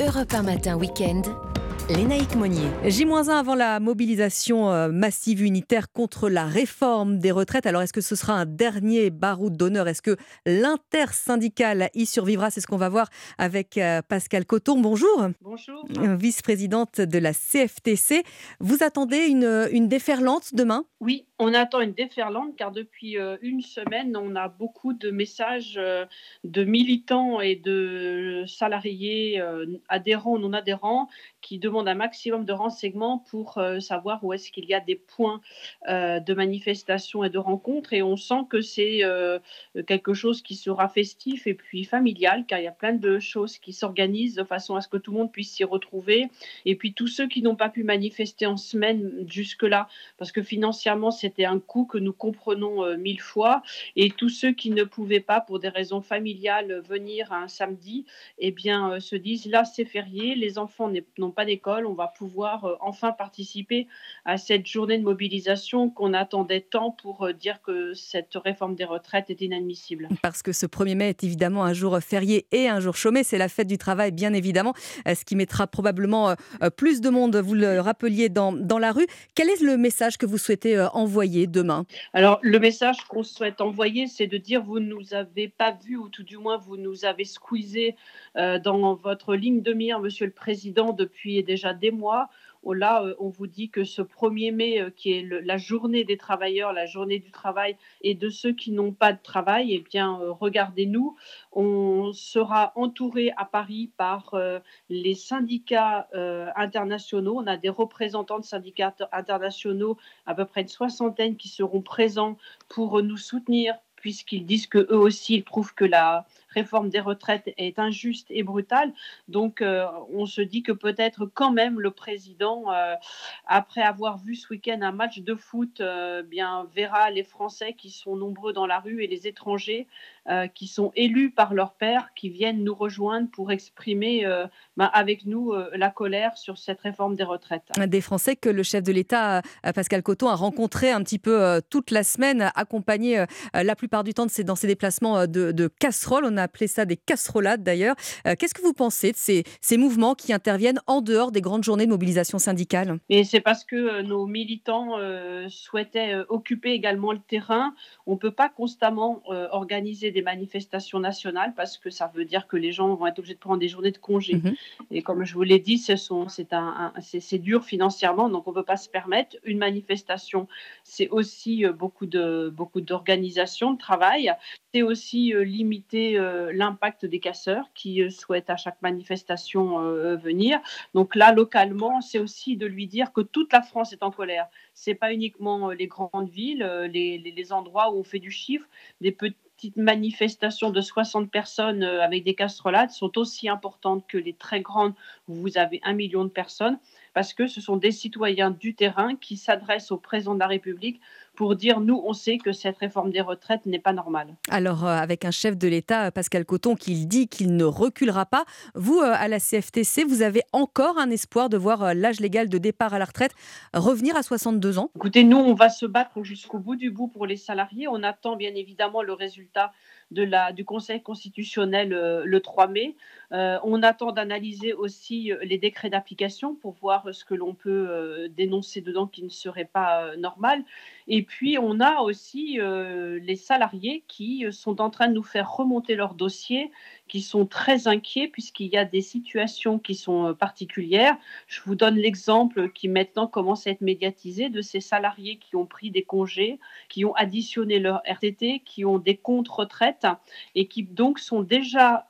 Europe 1 matin week-end. Lénaïque Monnier. J-1 avant la mobilisation euh, massive unitaire contre la réforme des retraites. Alors, est-ce que ce sera un dernier baroud d'honneur? Est-ce que l'intersyndicale y survivra? C'est ce qu'on va voir avec euh, Pascal Coton. Bonjour. Bonjour. Euh, vice-présidente de la CFTC. Vous attendez une, une déferlante demain? Oui, on attend une déferlante car depuis une semaine, on a beaucoup de messages de militants et de salariés adhérents ou non adhérents qui demandent un maximum de renseignements pour euh, savoir où est-ce qu'il y a des points euh, de manifestation et de rencontres. Et on sent que c'est euh, quelque chose qui sera festif et puis familial, car il y a plein de choses qui s'organisent de façon à ce que tout le monde puisse s'y retrouver. Et puis tous ceux qui n'ont pas pu manifester en semaine jusque-là, parce que financièrement c'était un coût que nous comprenons mille fois, et tous ceux qui ne pouvaient pas pour des raisons familiales venir un samedi, eh bien se disent là c'est férié, les enfants n'ont pas d'école on va pouvoir euh, enfin participer à cette journée de mobilisation qu'on attendait tant pour euh, dire que cette réforme des retraites est inadmissible. Parce que ce 1er mai est évidemment un jour férié et un jour chômé, c'est la fête du travail bien évidemment, euh, ce qui mettra probablement plus de monde, vous le rappeliez, dans, dans la rue. Quel est le message que vous souhaitez envoyer demain Alors le message qu'on souhaite envoyer, c'est de dire vous ne nous avez pas vus ou tout du moins vous nous avez squeezé dans votre ligne de mire, Monsieur le Président, depuis déjà des mois. Là, euh, on vous dit que ce 1er mai, euh, qui est la journée des travailleurs, la journée du travail et de ceux qui n'ont pas de travail, eh bien, euh, regardez-nous. On sera entouré à Paris par les syndicats internationaux. On a des représentants de syndicats internationaux, à peu près une soixantaine, qui seront présents pour nous soutenir, puisqu'ils disent que eux aussi, ils trouvent que la réforme des retraites est injuste et brutale. Donc, euh, on se dit que peut-être quand même le président, euh, après avoir vu ce week-end un match de foot, euh, bien verra les Français qui sont nombreux dans la rue et les étrangers qui sont élus par leur père, qui viennent nous rejoindre pour exprimer ben, avec nous la colère sur cette réforme des retraites. Des Français que le chef de l'État, Pascal Coton, a rencontré un petit peu toute la semaine, accompagné la plupart du temps dans ses déplacements de, de casseroles. On a appelé ça des casserolades d'ailleurs. Euh, qu'est-ce que vous pensez de ces, ces, mouvements qui interviennent en dehors des grandes journées de mobilisation syndicale? Et c'est parce que euh, nos militants euh, souhaitaient occuper également le terrain. On ne peut pas constamment organiser des manifestations nationales parce que ça veut dire que les gens vont être obligés de prendre des journées de congé. Mhm. Et comme je vous l'ai dit, c'est dur financièrement, donc on ne peut pas se permettre. Une manifestation, c'est aussi beaucoup de beaucoup d'organisation, de travail. C'est aussi limiter l'impact des casseurs qui euh, souhaitent à chaque manifestation euh, venir. Donc là, localement, c'est aussi de lui dire que toute la France est en colère. C'est pas uniquement euh, les grandes villes, les, les, endroits où on fait du chiffre, des petites manifestations de 60 personnes avec des casserolades sont aussi importantes que les très grandes où vous avez un million de personnes parce que ce sont des citoyens du terrain qui s'adressent au président de la République pour dire nous, on sait que cette réforme des retraites n'est pas normale. Alors, euh, avec un chef de l'État, Pascal Coton, qui dit qu'il ne reculera pas, vous, euh, à la CFTC, vous avez encore un espoir de voir euh, l'âge légal de départ à la retraite revenir à 62 ans? Écoutez, nous, on va se battre jusqu'au bout du bout pour les salariés. On attend bien évidemment le résultat de la, du Conseil constitutionnel le 3 mai. on attend d'analyser aussi les décrets d'application pour voir ce que l'on peut dénoncer dedans qui ne serait pas normal. Et puis, on a aussi euh, les salariés qui euh, sont en train de nous faire remonter leurs dossiers, qui sont très inquiets puisqu'il y a des situations qui sont euh, particulières. Je vous donne l'exemple qui maintenant commence à être médiatisé de ces salariés qui ont pris des congés, qui ont additionné leur RTT, qui ont des comptes retraite et qui donc sont déjà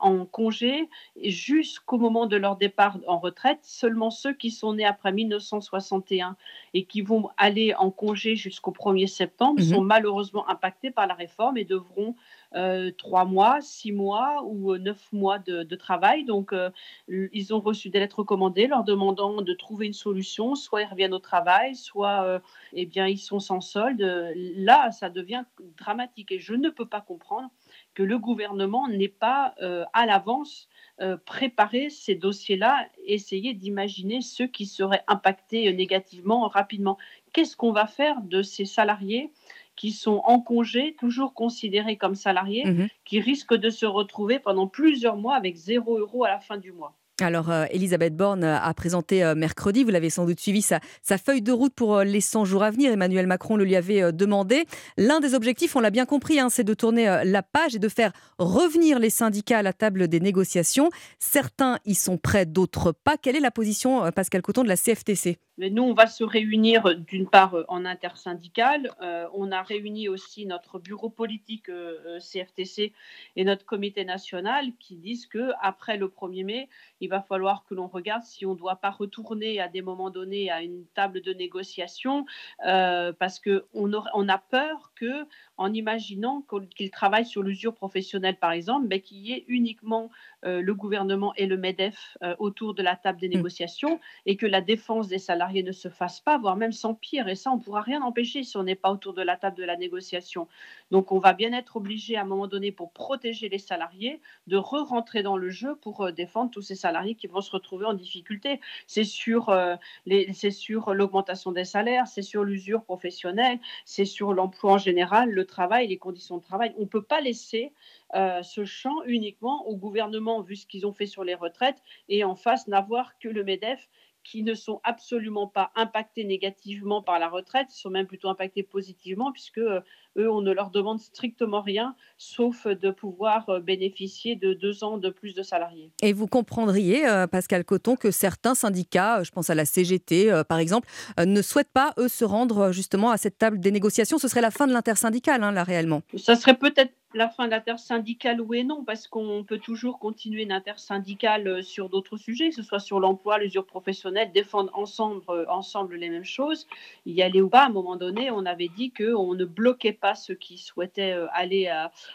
en congé jusqu'au moment de leur départ en retraite. Seulement ceux qui sont nés après 1961 et qui vont aller en congé jusqu'au 1er septembre mhm. sont malheureusement impactés par la réforme et devront euh, trois mois, six mois ou euh, neuf mois de, travail. Donc, euh, ils ont reçu des lettres recommandées leur demandant de trouver une solution. Soit ils reviennent au travail, soit eh bien, ils sont sans solde. Là, ça devient dramatique et je ne peux pas comprendre que le gouvernement n'ait pas à l'avance préparé ces dossiers-là, essayer d'imaginer ceux qui seraient impactés négativement rapidement. Qu'est-ce qu'on va faire de ces salariés qui sont en congé, toujours considérés comme salariés, mmh qui risquent de se retrouver pendant plusieurs mois avec zéro euro à la fin du mois? Alors, euh, Elisabeth Borne a présenté euh, mercredi, vous l'avez sans doute suivi, sa, sa, feuille de route pour euh, les 100 jours à venir. Emmanuel Macron le lui avait demandé. L'un des objectifs, on l'a bien compris, hein, c'est de tourner la page et de faire revenir les syndicats à la table des négociations. Certains y sont prêts, d'autres pas. Quelle est la position, Pascal Coton, de la CFTC mais nous, on va se réunir d'une part en intersyndical. Euh, on a réuni aussi notre bureau politique euh, CFTC et notre comité national qui disent que après le 1er mai, il va falloir que l'on regarde si on ne doit pas retourner à des moments donnés à une table de négociation euh, parce qu'on on a peur que, en imaginant qu'ils travaillent sur l'usure professionnelle, par exemple, mais qu'il y ait uniquement le gouvernement et le MEDEF autour de la table des mmh. négociations et que la défense des salariés ne se fasse pas, voire même s'empire. Et ça, on ne pourra rien empêcher si on n'est pas autour de la table de la négociation. Donc, on va bien être obligé à un moment donné, pour protéger les salariés, de re-rentrer dans le jeu pour euh, défendre tous ces salariés qui vont se retrouver en difficulté. C'est sur euh, l'augmentation des salaires, c'est sur l'usure professionnelle, c'est sur l'emploi en général, le travail, les conditions de travail. On ne peut pas laisser euh, ce champ uniquement au gouvernement, vu ce qu'ils ont fait sur les retraites, et en face n'avoir que le MEDEF qui ne sont absolument pas impactés négativement par la retraite, ils sont même plutôt impactés positivement, puisque euh, eux, on ne leur demande strictement rien, sauf de pouvoir euh, bénéficier de deux ans de plus de salariés. Et vous comprendriez, euh, Pascal Coton, que certains syndicats, je pense à la CGT par exemple, ne souhaitent pas, eux, se rendre justement à cette table des négociations. Ce serait la fin de l'intersyndicale, hein, là, réellement. Ça serait peut-être la fin de l'intersyndicale, oui et non, parce qu'on peut toujours continuer une intersyndicale euh, sur d'autres sujets, que ce soit sur l'emploi, l'usure professionnelle, défendre ensemble, euh, ensemble les mêmes choses. Y aller ou pas, à un moment donné, on avait dit qu'on ne bloquait pas ceux qui souhaitaient euh, aller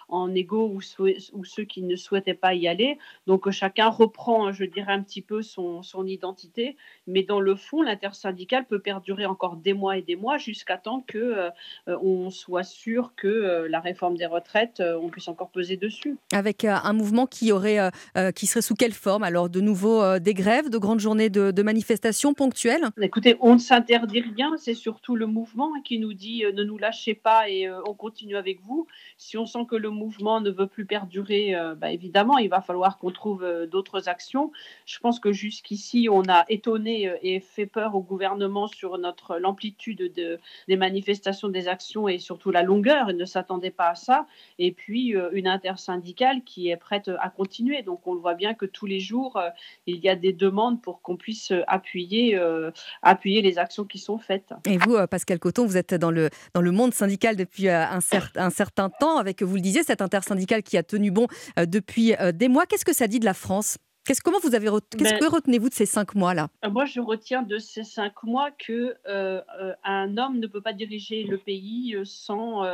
en égo ou, ou, ceux qui ne souhaitaient pas y aller. Donc chacun reprend, je dirais, un petit peu son, identité, mais dans le fond, l'intersyndicale peut perdurer encore des mois et des mois jusqu'à temps que on soit sûr que la réforme des retraites on puisse encore peser dessus. Avec euh, un mouvement qui aurait, euh, euh, qui serait sous quelle forme Alors de nouveau des grèves, de grandes journées de, manifestations ponctuelles? Écoutez, on ne s'interdit rien. C'est surtout le mouvement qui nous dit ne nous lâchez pas et on continue avec vous. Si on sent que le mouvement ne veut plus perdurer, bah, évidemment, il va falloir qu'on trouve d'autres actions. Je pense que jusqu'ici, on a étonné et fait peur au gouvernement sur notre l'amplitude de, des manifestations, des actions et surtout la longueur. Il ne s'attendait pas à ça. Et puis euh, une intersyndicale qui est prête à continuer. Donc on le voit bien que tous les jours, euh, il y a des demandes pour qu'on puisse appuyer, euh, les actions qui sont faites. Et vous, Pascal Coton, vous êtes dans le, dans le monde syndical depuis un certain temps, avec, vous le disiez, cette intersyndicale qui a tenu bon depuis des mois. Qu'est-ce que ça dit de la France? Qu'est-ce, comment vous avez qu'est-ce que retenez-vous de ces cinq mois-là? Moi, je retiens de ces cinq mois que euh, euh, un homme ne peut pas diriger le pays euh, sans,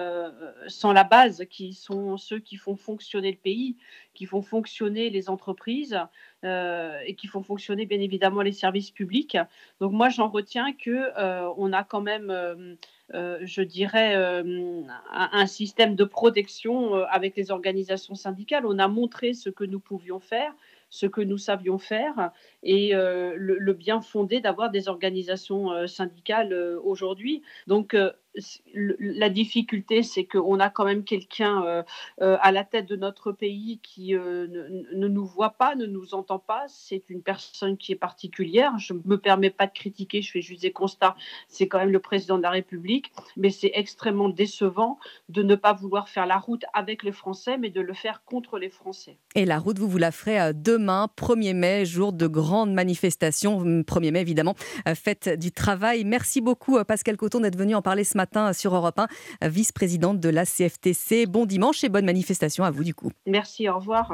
sans la base, qui sont ceux qui font fonctionner le pays, qui font fonctionner les entreprises et qui font fonctionner bien évidemment les services publics. Donc moi, j'en retiens que on a quand même, je dirais, un, un, système de protection avec les organisations syndicales. On a montré ce que nous pouvions faire ce que nous savions faire et euh, le, bien fondé d'avoir des organisations euh, syndicales euh, aujourd'hui. Donc, la difficulté, c'est qu'on a quand même quelqu'un euh, euh, à la tête de notre pays qui euh, ne, nous voit pas, ne nous entend pas. C'est une personne qui est particulière. Je ne me permets pas de critiquer, je fais juste des constats. C'est quand même le président de la République, mais c'est extrêmement décevant de ne pas vouloir faire la route avec les Français, mais de le faire contre les Français. Et la route, vous vous la ferez demain, 1er mai, jour de grande manifestation. 1er mai, évidemment, fête du travail. Merci beaucoup, Pascal Coton, d'être venu en parler ce sur Europe 1, vice-présidente de la CFTC. Bon dimanche et bonne manifestation à vous du coup. Merci, au revoir.